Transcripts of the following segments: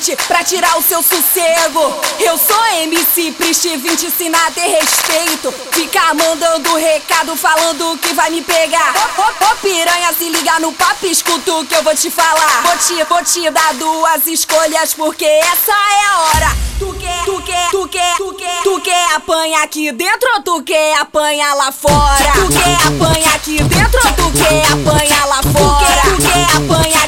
presente pra tirar o seu sossego. Eu sou MC Priest, vim te ensinar a ter respeito. Ficar mandando recado falando que vai me pegar. Ô, ô, ô piranha, se liga no papo, escuta o que eu vou te falar. Vou te, vou te dar duas escolhas porque essa é a hora. Tu quer, tu quer, tu quer, tu quer, tu quer apanhar aqui dentro ou tu quer apanhar lá fora? Tu quer apanhar aqui dentro ou tu quer apanhar lá fora? Tu quer apanhar aqui dentro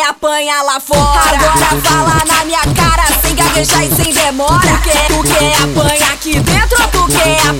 quer apanhar lá fora? Agora fala na minha cara sem gaguejar e sem demora. Tu quer, tu quer apanhar aqui dentro ou tu quer apanhar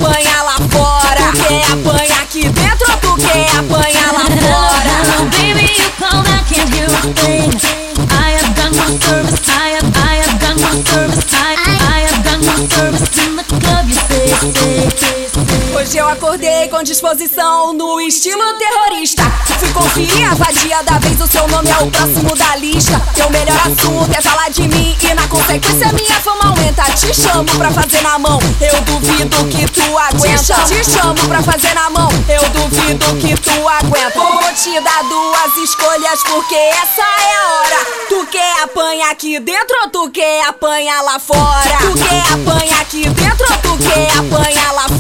Hoje eu acordei com disposição no estilo terrorista. Fui conferir a vadia da vez, o seu nome é o próximo da lista. Teu melhor assunto é falar de mim e na consequência minha fama aumenta. Te chamo pra fazer na mão, eu duvido que tu aguenta. Te chamo pra fazer na mão, eu duvido que tu aguenta. Vou te dar duas escolhas porque essa é a hora. Tu quer apanhar aqui dentro ou tu quer apanhar lá fora? Tu quer apanhar aqui dentro ou tu quer apanhar lá fora?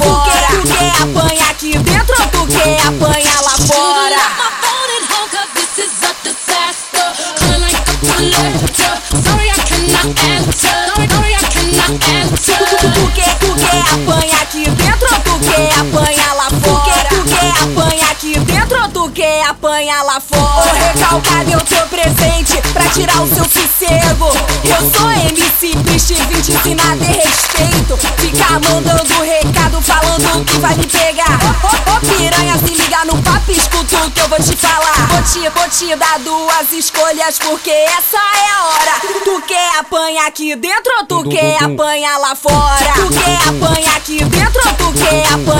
Tu quer apanhar lá fora? Ô recalcado, eu tô presente pra tirar o seu sossego. Eu sou MC Priest, vim te ensinar a ter respeito. Ficar mandando recado falando que vai me pegar. Ô piranha, se liga no papo, escuta o que eu vou te falar. Vou te, vou te dar duas escolhas porque essa é a hora. Tu quer apanhar aqui dentro ou tu quer apanhar lá fora? Tu quer apanhar aqui dentro ou tu quer apanhar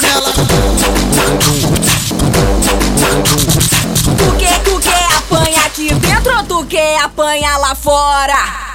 nela. Tu quer, tu quer apanhar aqui dentro ou tu quer apanhar lá fora?